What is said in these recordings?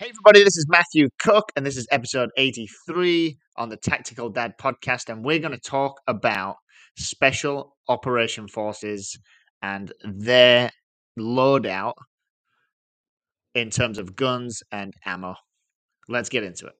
Hey, everybody, this is Matthew Cook, and this is episode 83 on the Tactical Dad podcast. And we're going to talk about special operation forces and their loadout in terms of guns and ammo. Let's get into it.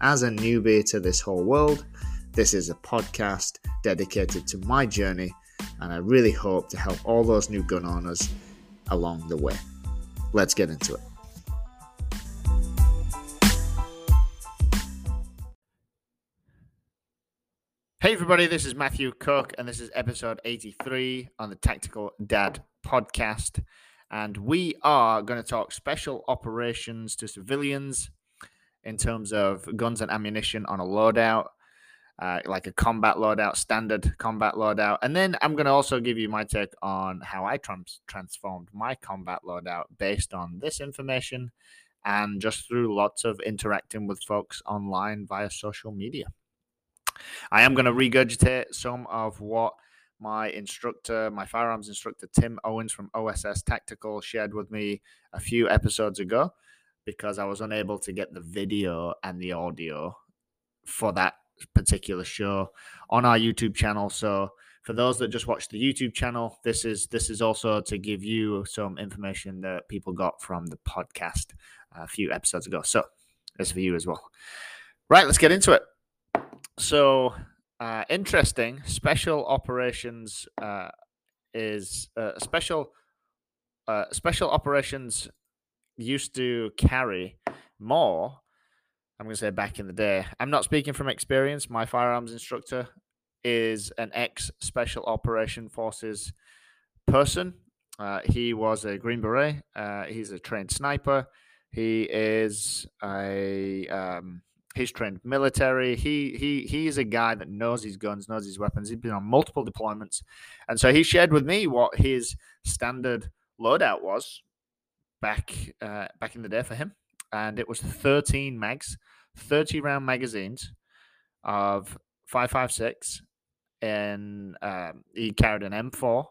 as a newbie to this whole world, this is a podcast dedicated to my journey, and I really hope to help all those new gun owners along the way. Let's get into it. Hey, everybody, this is Matthew Cook, and this is episode 83 on the Tactical Dad podcast. And we are going to talk special operations to civilians in terms of guns and ammunition on a loadout, uh, like a combat loadout, standard combat loadout. And then I'm going to also give you my take on how I trans- transformed my combat loadout based on this information and just through lots of interacting with folks online via social media. I am going to regurgitate some of what my instructor, my firearms instructor, Tim Owens from OSS Tactical, shared with me a few episodes ago because I was unable to get the video and the audio for that particular show on our YouTube channel. So for those that just watch the YouTube channel, this is this is also to give you some information that people got from the podcast a few episodes ago. So it's for you as well. Right, let's get into it. So uh, interesting. Special operations uh, is uh, special. Uh, special operations used to carry more. I'm going to say back in the day. I'm not speaking from experience. My firearms instructor is an ex Special Operation Forces person. Uh, he was a Green Beret. Uh, he's a trained sniper. He is a um, he's trained military. He he he is a guy that knows his guns, knows his weapons. He's been on multiple deployments, and so he shared with me what his standard loadout was back uh, back in the day for him, and it was 13 mags, 30 round magazines of 556, and um, he carried an M4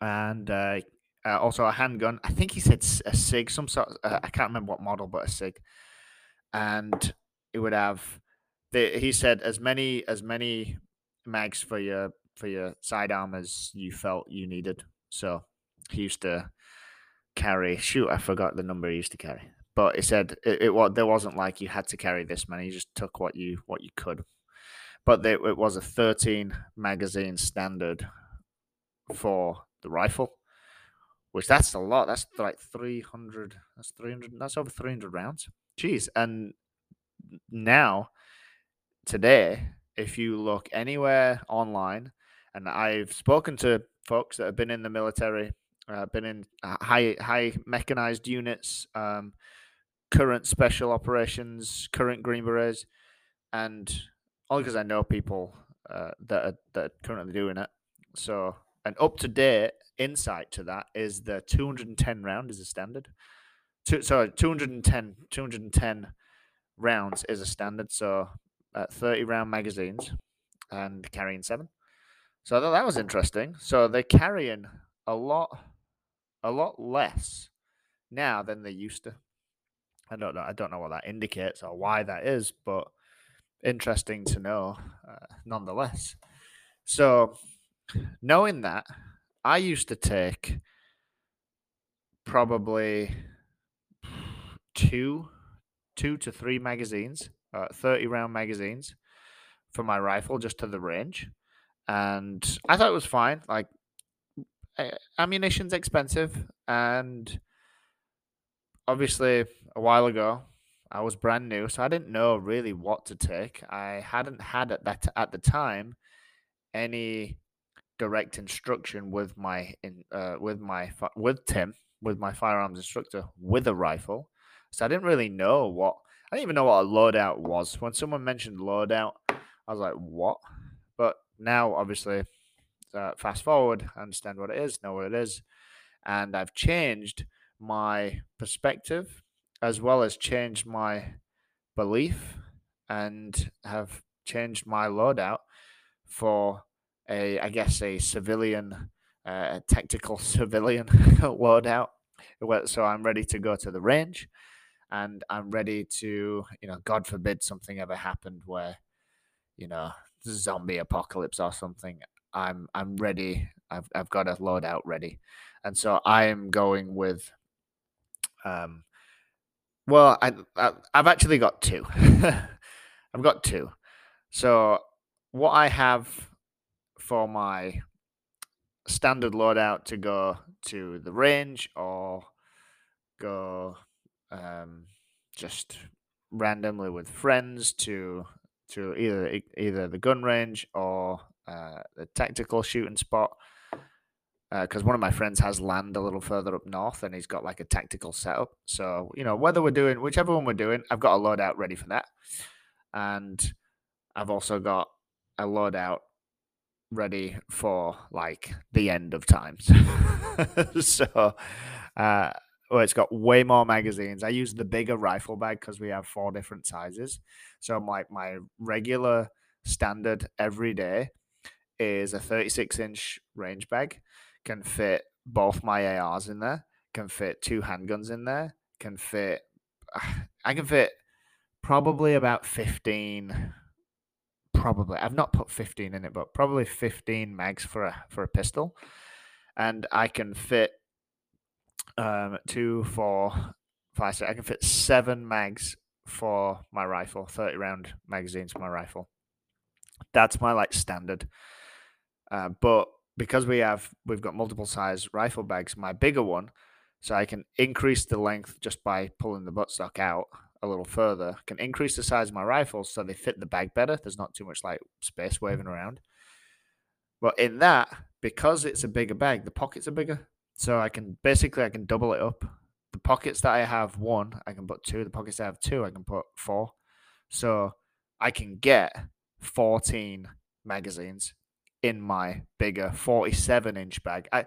and uh, uh, also a handgun. I think he said a Sig, some sort. Of, uh, I can't remember what model, but a Sig, and it would have. The, he said as many as many mags for your for your sidearm as you felt you needed. So he used to carry. Shoot, I forgot the number he used to carry, but it said it, it was there wasn't like you had to carry this many. You just took what you what you could. But they, it was a 13 magazine standard for the rifle, which that's a lot. That's like 300. That's 300. That's over 300 rounds. Jeez, and now today, if you look anywhere online, and I've spoken to folks that have been in the military uh, been in uh, high high mechanized units, um, current special operations, current Green Berets, and all because I know people uh, that are that are currently doing it. So an up to date insight to that is the 210 round is a standard. Two, sorry, 210 210 rounds is a standard. So uh, 30 round magazines and carrying seven. So I thought that was interesting. So they're carrying a lot a lot less now than they used to. I don't know. I don't know what that indicates or why that is, but interesting to know, uh, nonetheless. So, knowing that, I used to take probably two, two to three magazines, uh, thirty round magazines, for my rifle just to the range, and I thought it was fine. Like ammunition's expensive, and obviously a while ago, I was brand new, so I didn't know really what to take. I hadn't had at that at the time any direct instruction with my in uh, with my with Tim with my firearms instructor with a rifle, so I didn't really know what I didn't even know what a loadout was. When someone mentioned loadout, I was like, "What?" But now, obviously, uh, fast forward, understand what it is, know what it is, and I've changed my perspective as well as changed my belief and have changed my loadout for a, I guess, a civilian, uh, tactical civilian loadout. So I'm ready to go to the range, and I'm ready to, you know, God forbid something ever happened where, you know, zombie apocalypse or something. I'm I'm ready. I've I've got a loadout ready, and so I am going with. Um, well, I, I I've actually got two. I've got two. So what I have for my standard loadout to go to the range or go um, just randomly with friends to to either either the gun range or uh, the tactical shooting spot because uh, one of my friends has land a little further up north and he's got like a tactical setup. So, you know, whether we're doing whichever one we're doing, I've got a loadout ready for that. And I've also got a loadout ready for like the end of times. so, uh, well, it's got way more magazines. I use the bigger rifle bag because we have four different sizes. So, I'm like my regular standard every day is a 36 inch range bag. Can fit both my ARs in there, can fit two handguns in there, can fit. I can fit probably about 15 probably i've not put 15 in it but probably 15 mags for a for a pistol. And i can fit um two four five six i can fit seven mags for my rifle 30 round magazines for my rifle. That's my like standard uh, but because we have we've got multiple size rifle bags, my bigger one, so I can increase the length just by pulling the buttstock out a little further. Can increase the size of my rifles so they fit the bag better. There's not too much like space waving around. But in that, because it's a bigger bag, the pockets are bigger. So I can basically I can double it up. The pockets that I have one, I can put two. The pockets I have two, I can put four. So I can get 14 magazines in my bigger 47 inch bag. I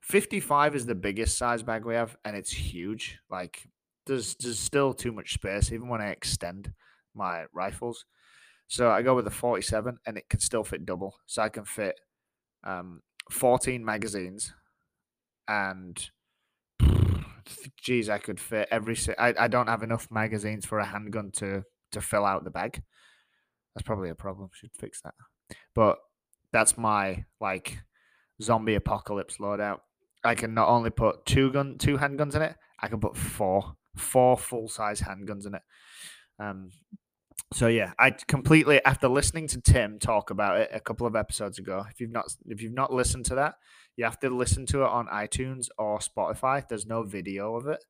55 is the biggest size bag we have, and it's huge. Like there's there's still too much space, even when I extend my rifles. So I go with the 47, and it can still fit double. So I can fit um, 14 magazines, and geez, I could fit every. I I don't have enough magazines for a handgun to to fill out the bag. That's probably a problem. Should fix that. But that's my like zombie apocalypse loadout. I can not only put two gun two handguns in it, I can put four four full size handguns in it. Um, so yeah, I completely after listening to Tim talk about it a couple of episodes ago. If you've not if you've not listened to that, you have to listen to it on iTunes or Spotify. There's no video of it,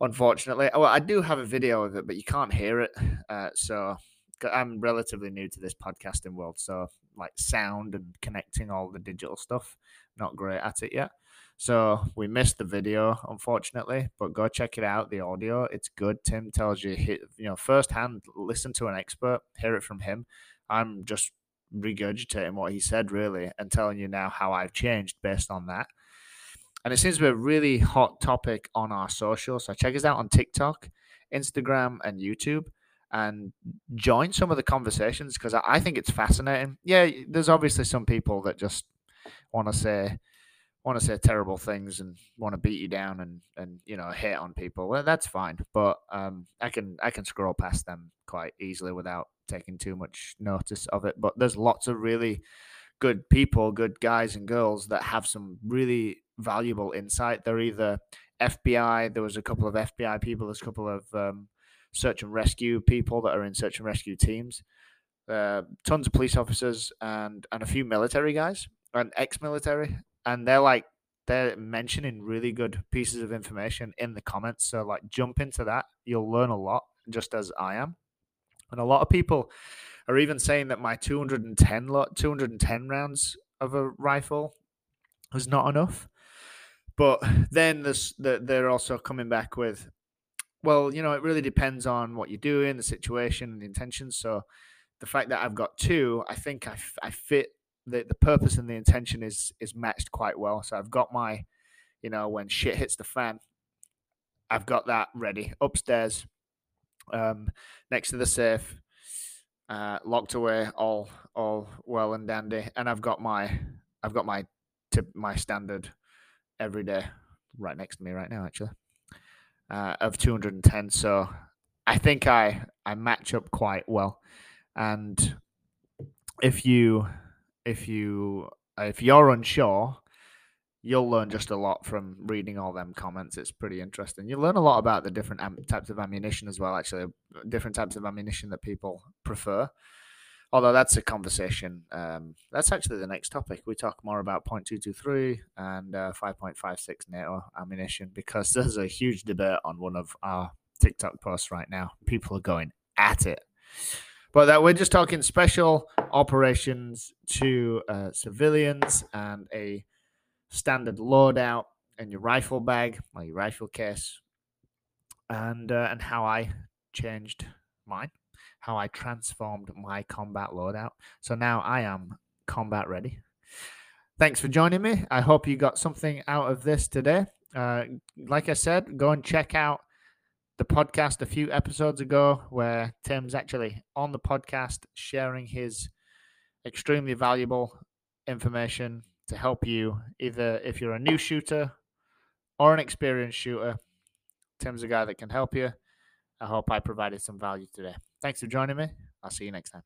unfortunately. Well, I do have a video of it, but you can't hear it. Uh, so I'm relatively new to this podcasting world, so like sound and connecting all the digital stuff, not great at it yet. So we missed the video, unfortunately, but go check it out. The audio, it's good. Tim tells you, you know, firsthand, listen to an expert, hear it from him. I'm just regurgitating what he said, really, and telling you now how I've changed based on that. And it seems to be a really hot topic on our social. So check us out on TikTok, Instagram, and YouTube and join some of the conversations because I think it's fascinating. Yeah, there's obviously some people that just want to say want to say terrible things and want to beat you down and and you know hate on people. Well, that's fine, but um, I can I can scroll past them quite easily without taking too much notice of it. But there's lots of really good people, good guys and girls that have some really valuable insight. They're either FBI. There was a couple of FBI people. There's a couple of um, search and rescue people that are in search and rescue teams, uh, tons of police officers, and and a few military guys and ex-military, and they're like they're mentioning really good pieces of information in the comments. So like jump into that, you'll learn a lot. just as I am. And a lot of people are even saying that my 210 lot 210 rounds of a rifle is not enough. But then this, the, they're also coming back with, well, you know, it really depends on what you're doing, the situation, and the intention. So the fact that I've got two, I think I, I fit the, the purpose and the intention is is matched quite well. So I've got my, you know, when shit hits the fan, I've got that ready upstairs, um, next to the safe, uh, locked away, all all well and dandy. And I've got my I've got my tip my standard every day right next to me right now actually uh, of 210. So I think I I match up quite well, and if you if you if you're unsure, you'll learn just a lot from reading all them comments. It's pretty interesting. You learn a lot about the different am- types of ammunition as well. Actually, different types of ammunition that people prefer. Although that's a conversation. Um, that's actually the next topic. We talk more about .223 and uh, 5.56 NATO ammunition because there's a huge debate on one of our TikTok posts right now. People are going at it. But that we're just talking special operations to uh, civilians and a standard loadout in your rifle bag or your rifle case, and uh, and how I changed mine, how I transformed my combat loadout. So now I am combat ready. Thanks for joining me. I hope you got something out of this today. Uh, like I said, go and check out the podcast a few episodes ago where Tim's actually on the podcast sharing his extremely valuable information to help you either if you're a new shooter or an experienced shooter. Tim's a guy that can help you. I hope I provided some value today. Thanks for joining me. I'll see you next time.